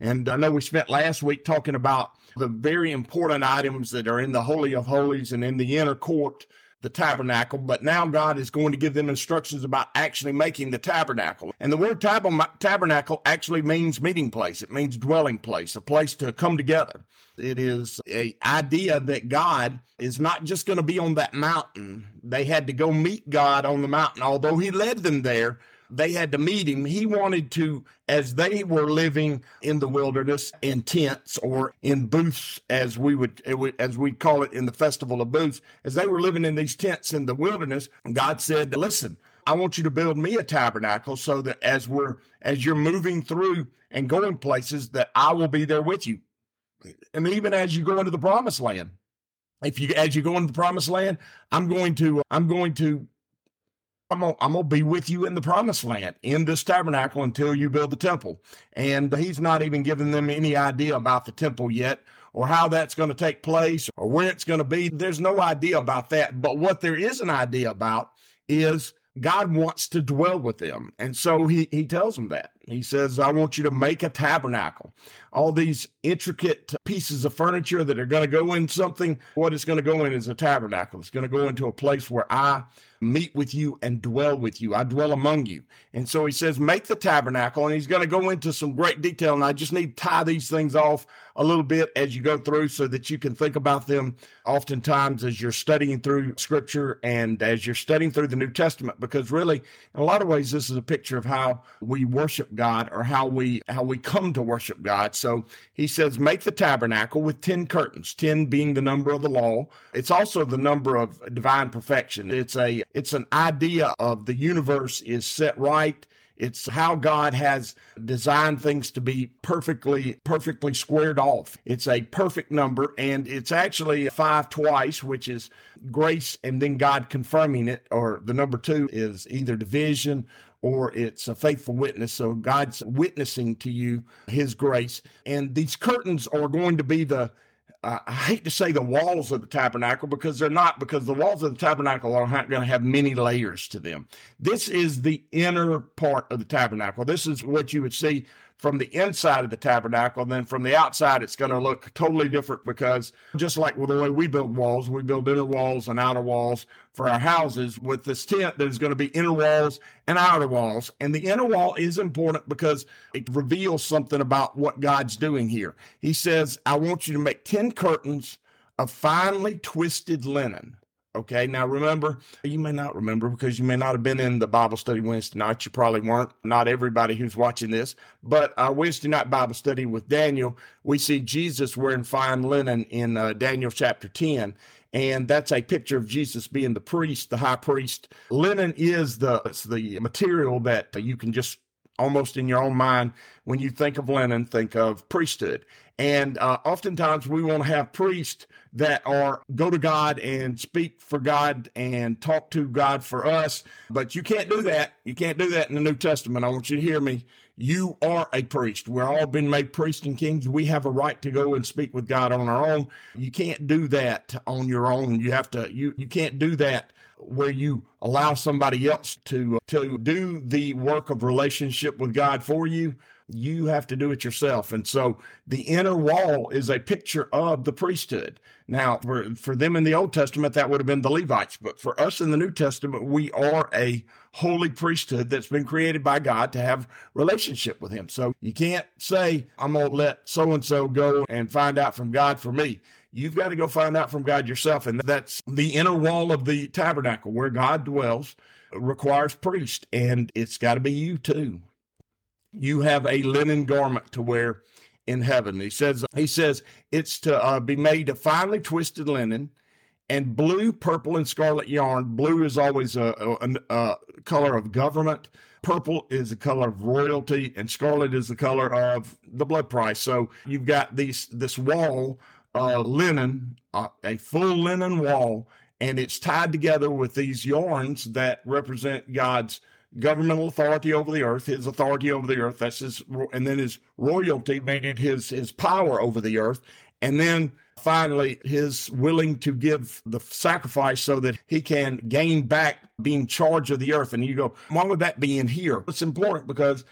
And I know we spent last week talking about the very important items that are in the Holy of Holies and in the inner court the tabernacle, but now God is going to give them instructions about actually making the tabernacle. And the word tab- tabernacle actually means meeting place. It means dwelling place, a place to come together. It is a idea that God is not just going to be on that mountain. They had to go meet God on the mountain, although he led them there they had to meet him. He wanted to, as they were living in the wilderness in tents or in booths, as we would, as we call it in the festival of booths, as they were living in these tents in the wilderness, God said, "Listen, I want you to build me a tabernacle so that as we're as you're moving through and going places, that I will be there with you, and even as you go into the promised land." If you as you go into the promised land, I'm going to I'm going to I'm gonna, I'm gonna be with you in the promised land in this tabernacle until you build the temple. And he's not even giving them any idea about the temple yet or how that's going to take place or where it's going to be. There's no idea about that. But what there is an idea about is God wants to dwell with them. And so he, he tells them that. He says, I want you to make a tabernacle. All these intricate pieces of furniture that are going to go in something, what it's going to go in is a tabernacle. It's going to go into a place where I meet with you and dwell with you. I dwell among you. And so he says, make the tabernacle. And he's going to go into some great detail. And I just need to tie these things off a little bit as you go through so that you can think about them oftentimes as you're studying through scripture and as you're studying through the New Testament. Because really, in a lot of ways, this is a picture of how we worship God or how we how we come to worship God. So he says, make the tabernacle with 10 curtains, 10 being the number of the law. It's also the number of divine perfection. It's a it's an idea of the universe is set right. It's how God has designed things to be perfectly, perfectly squared off. It's a perfect number, and it's actually five twice, which is grace and then God confirming it, or the number two is either division or it's a faithful witness. So God's witnessing to you his grace. And these curtains are going to be the uh, I hate to say the walls of the tabernacle because they're not, because the walls of the tabernacle are not going to have many layers to them. This is the inner part of the tabernacle. This is what you would see from the inside of the tabernacle. And then from the outside, it's going to look totally different because just like with the way we build walls, we build inner walls and outer walls for our houses. With this tent, there's going to be inner walls and outer walls. And the inner wall is important because it reveals something about what God's doing here. He says, I want you to make 10 curtains of finely twisted linen. Okay. Now remember, you may not remember because you may not have been in the Bible study Wednesday night. You probably weren't. Not everybody who's watching this, but our Wednesday night Bible study with Daniel, we see Jesus wearing fine linen in uh, Daniel chapter 10. And that's a picture of Jesus being the priest, the high priest. Linen is the, the material that you can just almost in your own mind when you think of linen think of priesthood and uh, oftentimes we want to have priests that are go to god and speak for god and talk to god for us but you can't do that. You can't do that in the new testament. I want you to hear me. You are a priest. We're all been made priests and kings. We have a right to go and speak with god on our own. You can't do that on your own. You have to you you can't do that where you allow somebody else to to do the work of relationship with God for you you have to do it yourself. And so the inner wall is a picture of the priesthood. Now, for, for them in the Old Testament, that would have been the Levites. But for us in the New Testament, we are a holy priesthood that's been created by God to have relationship with him. So you can't say, I'm going to let so and so go and find out from God for me. You've got to go find out from God yourself. And that's the inner wall of the tabernacle where God dwells requires priest. And it's got to be you too. You have a linen garment to wear in heaven. He says, he says it's to uh, be made of finely twisted linen and blue, purple, and scarlet yarn. Blue is always a, a, a, color of government. Purple is the color of royalty, and scarlet is the color of the blood price. So you've got these this wall, uh, linen, uh, a full linen wall, and it's tied together with these yarns that represent God's governmental authority over the earth, his authority over the earth. That's his, and then his royalty, meaning his his power over the earth, and then finally his willing to give the sacrifice so that he can gain back being charge of the earth. And you go, why would that be in here? It's important because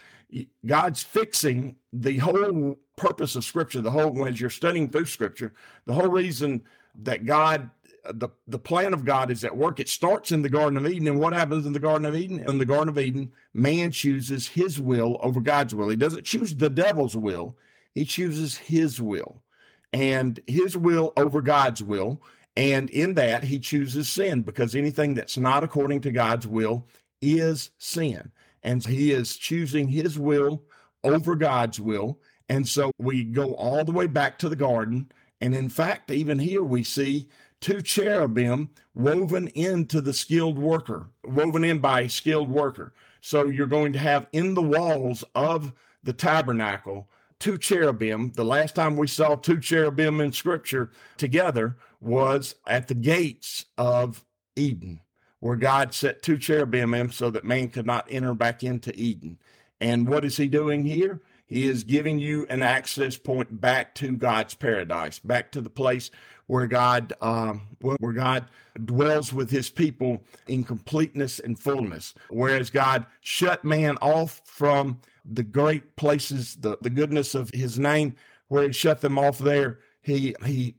God's fixing the whole purpose of Scripture, the whole, as you're studying through Scripture, the whole reason that God, the, the plan of God is at work. It starts in the Garden of Eden. And what happens in the Garden of Eden? In the Garden of Eden, man chooses his will over God's will. He doesn't choose the devil's will, he chooses his will and his will over God's will. And in that, he chooses sin because anything that's not according to God's will is sin. And he is choosing his will over God's will. And so we go all the way back to the garden. And in fact, even here we see two cherubim woven into the skilled worker, woven in by a skilled worker. So you're going to have in the walls of the tabernacle two cherubim. The last time we saw two cherubim in scripture together was at the gates of Eden, where God set two cherubim in so that man could not enter back into Eden. And what is he doing here? He is giving you an access point back to God's paradise, back to the place where God, um, where God dwells with His people in completeness and fullness. Whereas God shut man off from the great places, the, the goodness of his name, where he shut them off there, he he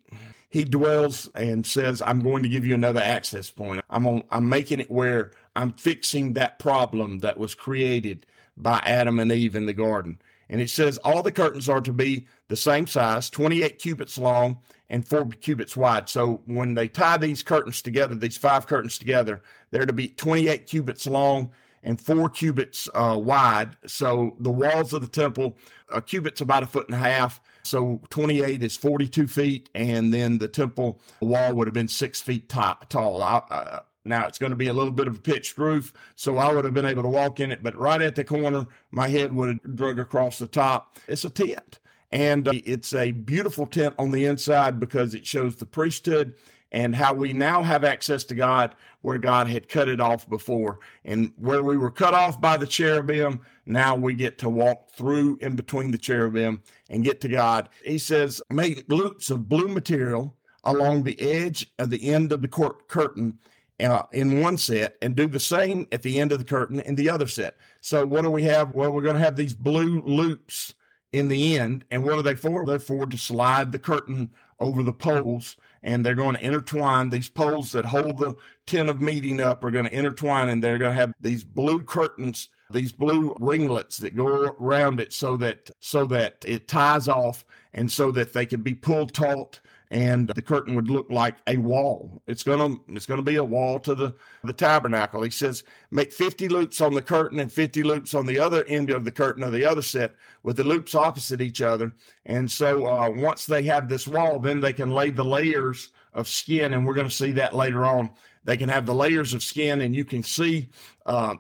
he dwells and says, I'm going to give you another access point. I'm on I'm making it where I'm fixing that problem that was created by Adam and Eve in the garden. And it says all the curtains are to be the same size, 28 cubits long and four cubits wide. So when they tie these curtains together, these five curtains together, they're to be 28 cubits long and four cubits uh, wide. So the walls of the temple, a cubit's about a foot and a half. So 28 is 42 feet, and then the temple wall would have been six feet top, tall. I, now it's going to be a little bit of a pitched roof, so I would have been able to walk in it. But right at the corner, my head would have drug across the top. It's a tent, and uh, it's a beautiful tent on the inside because it shows the priesthood and how we now have access to God where God had cut it off before. And where we were cut off by the cherubim, now we get to walk through in between the cherubim and get to God. He says, make loops of blue material along the edge of the end of the court curtain in one set and do the same at the end of the curtain in the other set. So what do we have? Well, we're going to have these blue loops in the end. And what are they for? They're for to slide the curtain over the poles and they're going to intertwine these poles that hold the tent of meeting up are going to intertwine and they're going to have these blue curtains these blue ringlets that go around it so that so that it ties off and so that they can be pulled taut and the curtain would look like a wall. It's gonna it's gonna be a wall to the the tabernacle. He says make 50 loops on the curtain and 50 loops on the other end of the curtain of the other set with the loops opposite each other. And so uh, once they have this wall, then they can lay the layers of skin, and we're to see that later on. They can have the layers of skin, and you can see uh,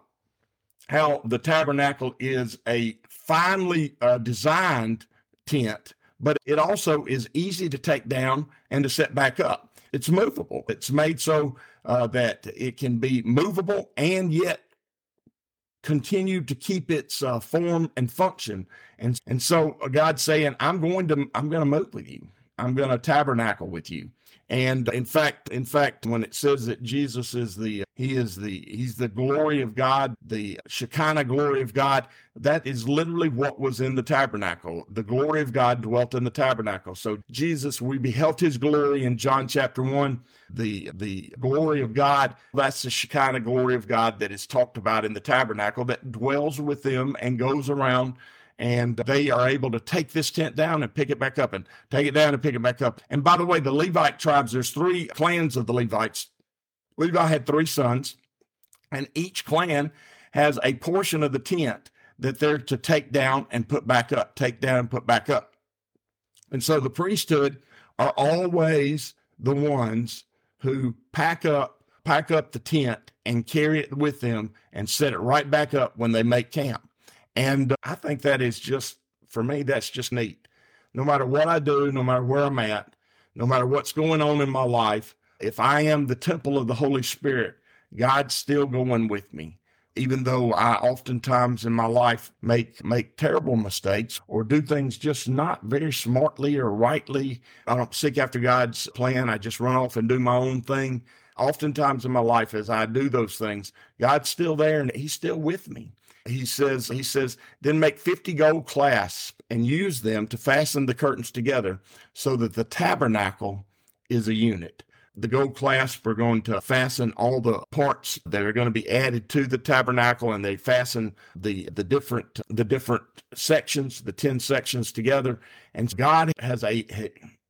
how the tabernacle is a finely uh, designed tent but it also is easy to take down and to set back up. It's movable. It's made so uh, that it can be movable and yet continue to keep its uh, form and function. And and so God's saying, I'm going to I'm going to move with you. I'm going to tabernacle with you. And in fact, in fact, when it says that Jesus is the he is the he's the glory of God, the Shekinah glory of God, that is literally what was in the tabernacle. The glory of God dwelt in the tabernacle. So Jesus, we beheld his glory in John chapter 1, the the glory of God, that's the Shekinah glory of God that is talked about in the tabernacle that dwells with them and goes around and they are able to take this tent down and pick it back up and take it down and pick it back up. And by the way, the Levite tribes, there's three clans of the Levites. Levi had three sons, and each clan has a portion of the tent that they're to take down and put back up, take down and put back up. And so the priesthood are always the ones who pack up, pack up the tent and carry it with them and set it right back up when they make camp. And I think that is just, for me, that's just neat. No matter what I do, no matter where I'm at, no matter what's going on in my life, if I am the temple of the Holy Spirit, God's still going with me. Even though I oftentimes in my life make make terrible mistakes or do things just not very smartly or rightly, I don't seek after God's plan. I just run off and do my own thing. Oftentimes in my life, as I do those things, God's still there and He's still with me he says he says then make 50 gold clasps and use them to fasten the curtains together so that the tabernacle is a unit. The gold clasps are going to fasten all the parts that are going to be added to the tabernacle and they fasten the the different the different sections the 10 sections together. And god has a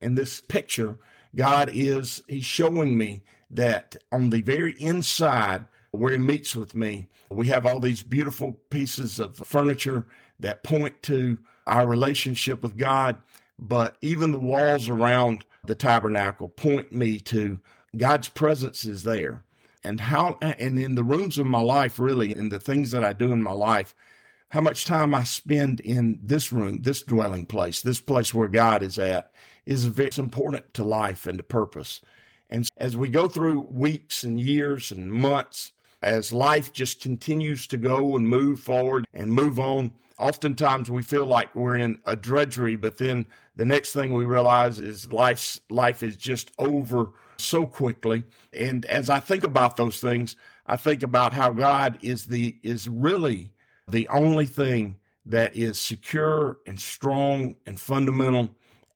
in this picture god is he's showing me that on the very inside where he meets with me. We have all these beautiful pieces of furniture that point to our relationship with God, but even the walls around the tabernacle point me to God's presence is there. And how, and in the rooms of my life, really, in the things that I do in my life, how much time I spend in this room, this dwelling place, this place where God is at, is very important to life and to purpose. And as we go through weeks and years and months, as life just continues to go and move forward and move on, oftentimes we feel like we're in a drudgery, but then the next thing we realize is life's life is just over so quickly. And as I think about those things, I think about how God is the is really the only thing that is secure and strong and fundamental.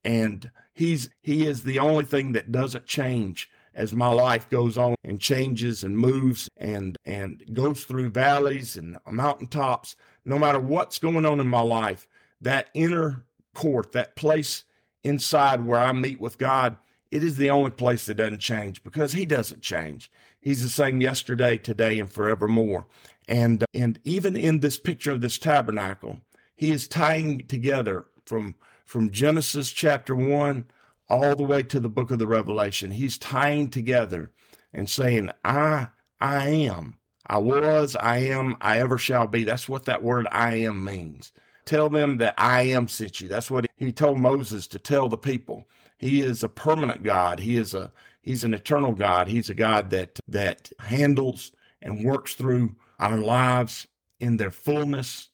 And he's he is the only thing that doesn't change as my life goes on and changes and moves and and goes through valleys and mountaintops no matter what's going on in my life that inner court that place inside where i meet with god it is the only place that doesn't change because he doesn't change. He's the same yesterday today and forevermore. And and even in this picture of this tabernacle he is tying together from from genesis chapter 1 all the way to the book of the Revelation. He's tying together and saying, I, I am, I was, I am, I ever shall be. That's what that word I am means. Tell them that I am sent you. That's what he told Moses to tell the people. He is a permanent God. He is a he's an eternal God. He's a God that that handles and works through our lives in their fullness.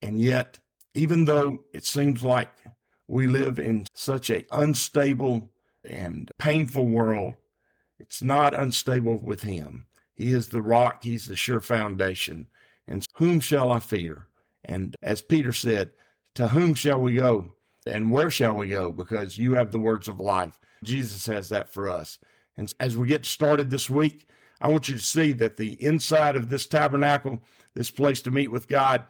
And yet, even though it seems like we live in such a unstable and painful world. It's not unstable with him. He is the rock, he's the sure foundation. And whom shall I fear? And as Peter said, to whom shall we go? And where shall we go? Because you have the words of life. Jesus has that for us. And as we get started this week, I want you to see that the inside of this tabernacle, this place to meet with God,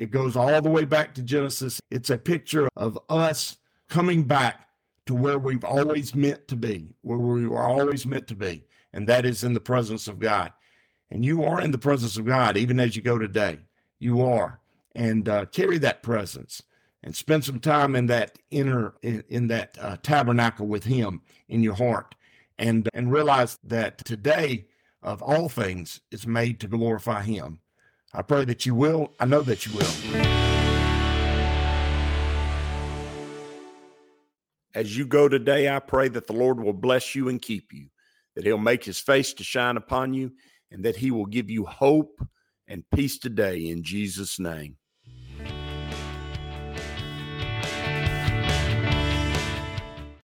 it goes all the way back to Genesis. It's a picture of us coming back to where we've always meant to be, where we were always meant to be, and that is in the presence of God. And you are in the presence of God even as you go today. You are. And uh, carry that presence and spend some time in that inner, in, in that uh, tabernacle with Him in your heart. And, and realize that today, of all things, is made to glorify Him. I pray that you will. I know that you will. As you go today, I pray that the Lord will bless you and keep you, that He'll make His face to shine upon you, and that He will give you hope and peace today in Jesus' name.